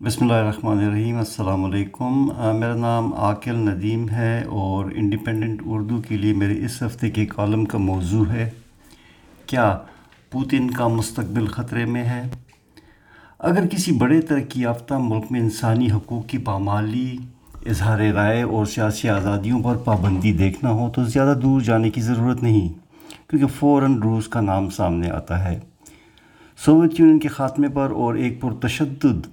بسم اللہ الرحمن الرحیم، السلام علیکم۔ میرا نام عاقل ندیم ہے اور انڈیپینڈنٹ اردو کے لیے میرے اس ہفتے کے کالم کا موضوع ہے، کیا پوتن کا مستقبل خطرے میں ہے؟ اگر کسی بڑے ترقی یافتہ ملک میں انسانی حقوق کی پامالی، اظہار رائے اور سیاسی آزادیوں پر پابندی دیکھنا ہو تو زیادہ دور جانے کی ضرورت نہیں، کیونکہ فوراً روس کا نام سامنے آتا ہے۔ سوویت یونین کے خاتمے پر اور ایک پرتشدد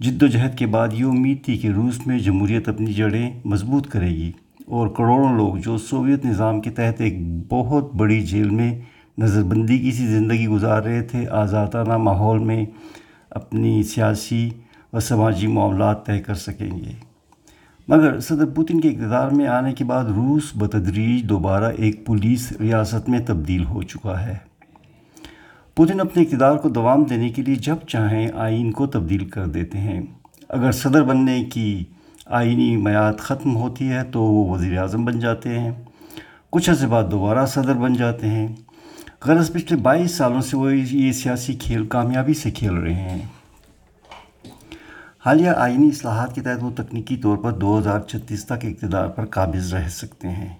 جد و جہد کے بعد یہ امید تھی کہ روس میں جمہوریت اپنی جڑیں مضبوط کرے گی اور کروڑوں لوگ جو سوویت نظام کے تحت ایک بہت بڑی جیل میں نظر بندی کی سی زندگی گزار رہے تھے، آزادانہ ماحول میں اپنی سیاسی و سماجی معاملات طے کر سکیں گے۔ مگر صدر پوتن کے اقتدار میں آنے کے بعد روس بتدریج دوبارہ ایک پولیس ریاست میں تبدیل ہو چکا ہے۔ پوتن اپنے اقتدار کو دوام دینے کے لیے جب چاہیں آئین کو تبدیل کر دیتے ہیں۔ اگر صدر بننے کی آئینی میعاد ختم ہوتی ہے تو وہ وزیر اعظم بن جاتے ہیں۔ کچھ عرصے بعد دوبارہ صدر بن جاتے ہیں۔ غرض پچھلے بائیس سالوں سے وہ یہ سیاسی کھیل کامیابی سے کھیل رہے ہیں۔ حالیہ آئینی اصلاحات کے تحت وہ تکنیکی طور پر دو ہزار چھتیس تک اقتدار پر قابض رہ سکتے ہیں۔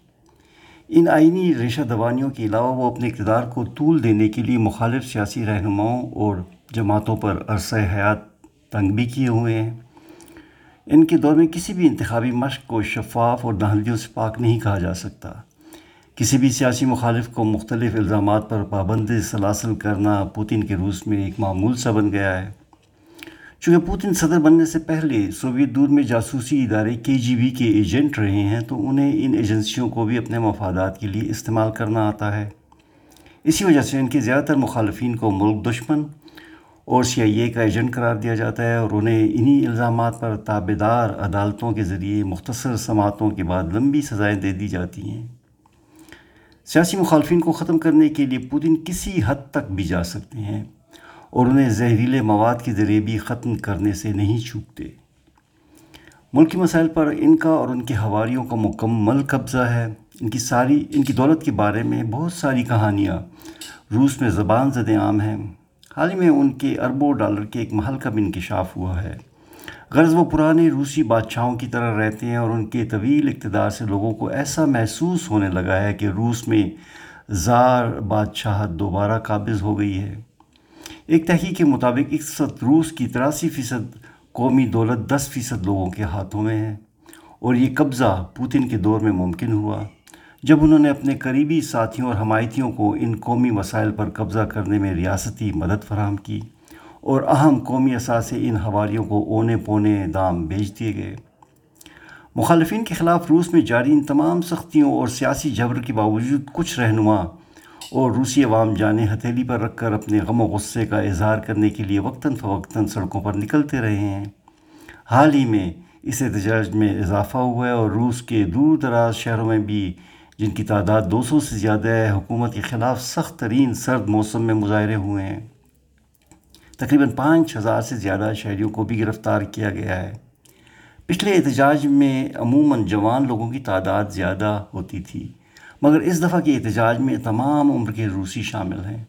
ان آئینی ریشہ دوانیوں کے علاوہ وہ اپنے اقتدار کو طول دینے کے لیے مخالف سیاسی رہنماؤں اور جماعتوں پر عرصہ حیات تنگ بھی کیے ہوئے ہیں۔ ان کے دور میں کسی بھی انتخابی مشق کو شفاف اور دہندیوں سے پاک نہیں کہا جا سکتا۔ کسی بھی سیاسی مخالف کو مختلف الزامات پر پابند سلاسل کرنا پوتین کے روس میں ایک معمول سا بن گیا ہے۔ چونکہ پوتن صدر بننے سے پہلے سوویت دور میں جاسوسی ادارے کے جی بی کے ایجنٹ رہے ہیں، تو انہیں ان ایجنسیوں کو بھی اپنے مفادات کے لیے استعمال کرنا آتا ہے۔ اسی وجہ سے ان کے زیادہ تر مخالفین کو ملک دشمن اور سی آئی اے کا ایجنٹ قرار دیا جاتا ہے اور انہیں انہی الزامات پر تابے دار عدالتوں کے ذریعے مختصر سماعتوں کے بعد لمبی سزائیں دے دی جاتی ہیں۔ سیاسی مخالفین کو ختم کرنے کے لیے پوتن کسی حد تک بھی جا سکتے ہیں۔ اور انہیں زہریلے مواد کے ذریعے بھی ختم کرنے سے نہیں چوکتے۔ ملکی مسائل پر ان کا اور ان کے حواریوں کا مکمل قبضہ ہے۔ ان کی ساری، ان کی دولت کے بارے میں بہت ساری کہانیاں روس میں زبان زد عام ہیں۔ حال ہی میں ان کے اربوں ڈالر کے ایک محل کا بھی انکشاف ہوا ہے۔ غرض وہ پرانے روسی بادشاہوں کی طرح رہتے ہیں اور ان کے طویل اقتدار سے لوگوں کو ایسا محسوس ہونے لگا ہے کہ روس میں زار بادشاہت دوبارہ قابض ہو گئی ہے۔ ایک تحقیق کے مطابق اقتصد روس کی تراسی فیصد قومی دولت دس فیصد لوگوں کے ہاتھوں میں ہے اور یہ قبضہ پوتن کے دور میں ممکن ہوا۔ جب انہوں نے اپنے قریبی ساتھیوں اور حمایتیوں کو ان قومی وسائل پر قبضہ کرنے میں ریاستی مدد فراہم کی اور اہم قومی اثاثے ان حواریوں کو اونے پونے دام بیچ دیے گئے۔ مخالفین کے خلاف روس میں جاری ان تمام سختیوں اور سیاسی جبر کے باوجود کچھ رہنما اور روسی عوام جانے ہتھیلی پر رکھ کر اپنے غم و غصے کا اظہار کرنے کے لیے وقتاً فوقتاً سڑکوں پر نکلتے رہے ہیں۔ حال ہی میں اس احتجاج میں اضافہ ہوا ہے اور روس کے دور دراز شہروں میں بھی جن کی تعداد دو سو سے زیادہ ہے، حکومت کے خلاف سخت ترین سرد موسم میں مظاہرے ہوئے ہیں۔ تقریباً پانچ ہزار سے زیادہ شہریوں کو بھی گرفتار کیا گیا ہے۔ پچھلے احتجاج میں عموماً جوان لوگوں کی تعداد زیادہ ہوتی تھی۔ مگر اس دفعہ کے احتجاج میں تمام عمر کے روسی شامل ہیں۔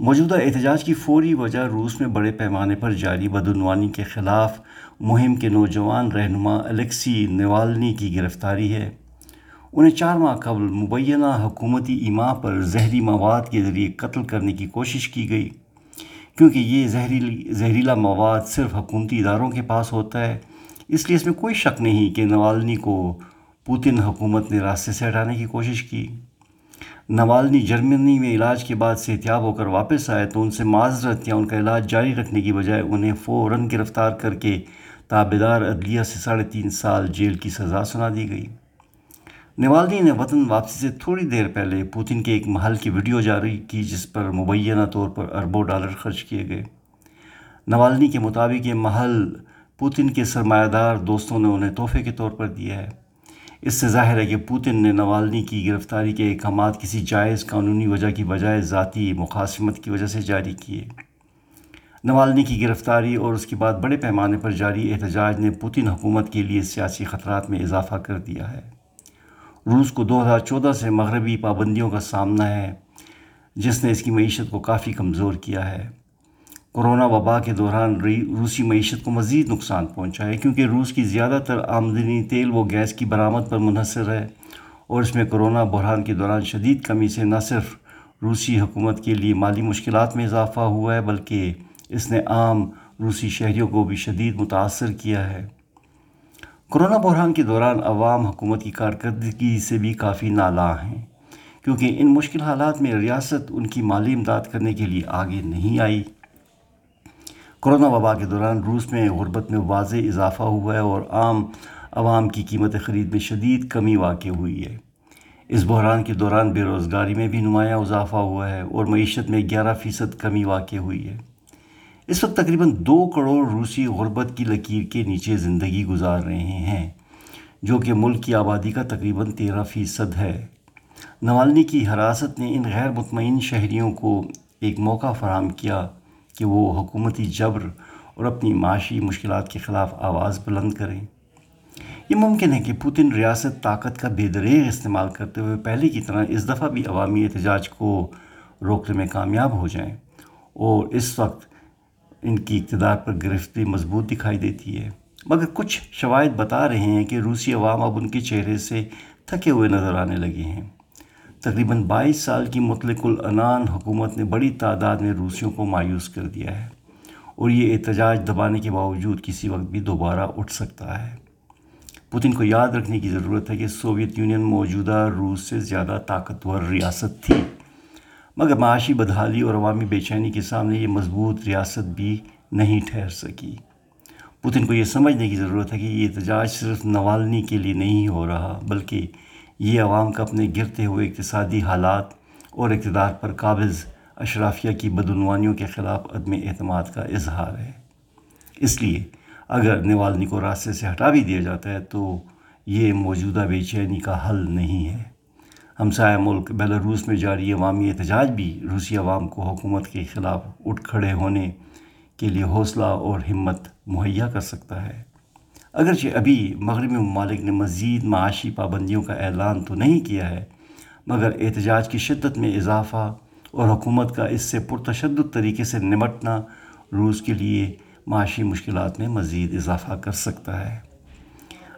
موجودہ احتجاج کی فوری وجہ روس میں بڑے پیمانے پر جاری بدعنوانی کے خلاف مہم کے نوجوان رہنما الیکسی نیوالنی کی گرفتاری ہے۔ انہیں چار ماہ قبل مبینہ حکومتی ایما پر زہری مواد کے ذریعے قتل کرنے کی کوشش کی گئی۔ کیونکہ یہ زہریلی، زہریلا مواد صرف حکومتی اداروں کے پاس ہوتا ہے، اس لیے اس میں کوئی شک نہیں کہ نوالنی کو پوتن حکومت نے راستے سے ہٹانے کی کوشش کی۔ نوالنی جرمنی میں علاج کے بعد صحتیاب ہو کر واپس آئے تو ان سے معذرت یا ان کا علاج جاری رکھنے کی بجائے انہیں فوراً گرفتار کر کے تابدار عدلیہ سے ساڑھے تین سال جیل کی سزا سنا دی گئی۔ نوالنی نے وطن واپسی سے تھوڑی دیر پہلے پوتن کے ایک محل کی ویڈیو جاری کی جس پر مبینہ طور پر اربوں ڈالر خرچ کیے گئے۔ نوالنی کے مطابق یہ محل پوتن کے سرمایہ دار دوستوں نے انہیں تحفے کے طور پر دیا ہے۔ اس سے ظاہر ہے کہ پوتن نے نوالنی کی گرفتاری کے احکامات کسی جائز قانونی وجہ کی بجائے ذاتی مقاصمت کی وجہ سے جاری کیے۔ نوالنی کی گرفتاری اور اس کے بعد بڑے پیمانے پر جاری احتجاج نے پوتن حکومت کے لیے سیاسی خطرات میں اضافہ کر دیا ہے۔ روس کو دو ہزار چودہ سے مغربی پابندیوں کا سامنا ہے، جس نے اس کی معیشت کو کافی کمزور کیا ہے۔ کورونا وبا کے دوران روسی معیشت کو مزید نقصان پہنچا ہے، کیونکہ روس کی زیادہ تر آمدنی تیل و گیس کی برآمد پر منحصر ہے اور اس میں کرونا بحران کے دوران شدید کمی سے نہ صرف روسی حکومت کے لیے مالی مشکلات میں اضافہ ہوا ہے، بلکہ اس نے عام روسی شہریوں کو بھی شدید متاثر کیا ہے۔ کرونا بحران کے دوران عوام حکومت کی کارکردگی سے بھی کافی نالاں ہیں، کیونکہ ان مشکل حالات میں ریاست ان کی مالی امداد کرنے کے لیے آگے نہیں آئی۔ کرونا وبا کے دوران روس میں غربت میں واضح اضافہ ہوا ہے اور عام عوام کی قیمت خرید میں شدید کمی واقع ہوئی ہے۔ اس بحران کے دوران بے روزگاری میں بھی نمایاں اضافہ ہوا ہے اور معیشت میں گیارہ فیصد کمی واقع ہوئی ہے۔ اس وقت تقریباً دو کروڑ روسی غربت کی لکیر کے نیچے زندگی گزار رہے ہیں، جو کہ ملک کی آبادی کا تقریباً تیرہ فیصد ہے۔ نوالنی کی حراست نے ان غیر مطمئن شہریوں کو ایک موقع فراہم کیا۔ کہ وہ حکومتی جبر اور اپنی معاشی مشکلات کے خلاف آواز بلند کریں۔ یہ ممکن ہے کہ پوتن ریاست طاقت کا بے دریغ استعمال کرتے ہوئے پہلے کی طرح اس دفعہ بھی عوامی احتجاج کو روکنے میں کامیاب ہو جائیں اور اس وقت ان کی اقتدار پر گرفتی مضبوط دکھائی دیتی ہے۔ مگر کچھ شواہد بتا رہے ہیں کہ روسی عوام اب ان کے چہرے سے تھکے ہوئے نظر آنے لگے ہیں۔ تقریباً بائیس سال کی مطلق العنان حکومت نے بڑی تعداد میں روسیوں کو مایوس کر دیا ہے اور یہ احتجاج دبانے کے باوجود کسی وقت بھی دوبارہ اٹھ سکتا ہے۔ پوتن کو یاد رکھنے کی ضرورت ہے کہ سوویت یونین موجودہ روس سے زیادہ طاقتور ریاست تھی۔ مگر معاشی بدحالی اور عوامی بے چینی کے سامنے یہ مضبوط ریاست بھی نہیں ٹھہر سکی۔ پوتن کو یہ سمجھنے کی ضرورت ہے کہ یہ احتجاج صرف نوالنی کے لیے نہیں ہو رہا، بلکہ یہ عوام کا اپنے گرتے ہوئے اقتصادی حالات اور اقتدار پر قابض اشرافیہ کی بدعنوانیوں کے خلاف عدم اعتماد کا اظہار ہے۔ اس لیے اگر نوالنی کو راستے سے ہٹا بھی دیا جاتا ہے تو یہ موجودہ بے چینی کا حل نہیں ہے۔ ہمسایہ ملک بیلاروس میں جاری عوامی احتجاج بھی روسی عوام کو حکومت کے خلاف اٹھ کھڑے ہونے کے لیے حوصلہ اور ہمت مہیا کر سکتا ہے۔ اگرچہ ابھی مغربی ممالک نے مزید معاشی پابندیوں کا اعلان تو نہیں کیا ہے، مگر احتجاج کی شدت میں اضافہ اور حکومت کا اس سے پرتشدد طریقے سے نمٹنا روس کے لیے معاشی مشکلات میں مزید اضافہ کر سکتا ہے۔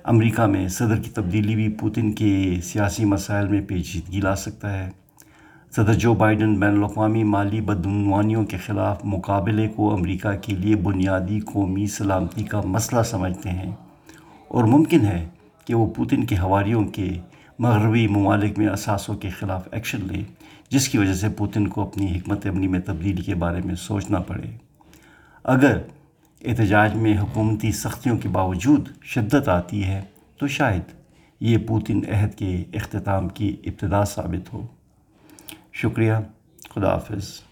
امریکہ میں صدر کی تبدیلی بھی پوتن کے سیاسی مسائل میں پیچیدگی لا سکتا ہے۔ صدر جو بائیڈن بین الاقوامی مالی بدعنوانیوں کے خلاف مقابلے کو امریکہ کے لیے بنیادی قومی سلامتی کا مسئلہ سمجھتے ہیں۔ اور ممکن ہے کہ وہ پوتن کے حواریوں کے مغربی ممالک میں اثاثوں کے خلاف ایکشن لے، جس کی وجہ سے پوتن کو اپنی حکمت عملی میں تبدیلی کے بارے میں سوچنا پڑے۔ اگر احتجاج میں حکومتی سختیوں کے باوجود شدت آتی ہے، تو شاید یہ پوتن عہد کے اختتام کی ابتدا ثابت ہو۔ شکریہ، خدا حافظ۔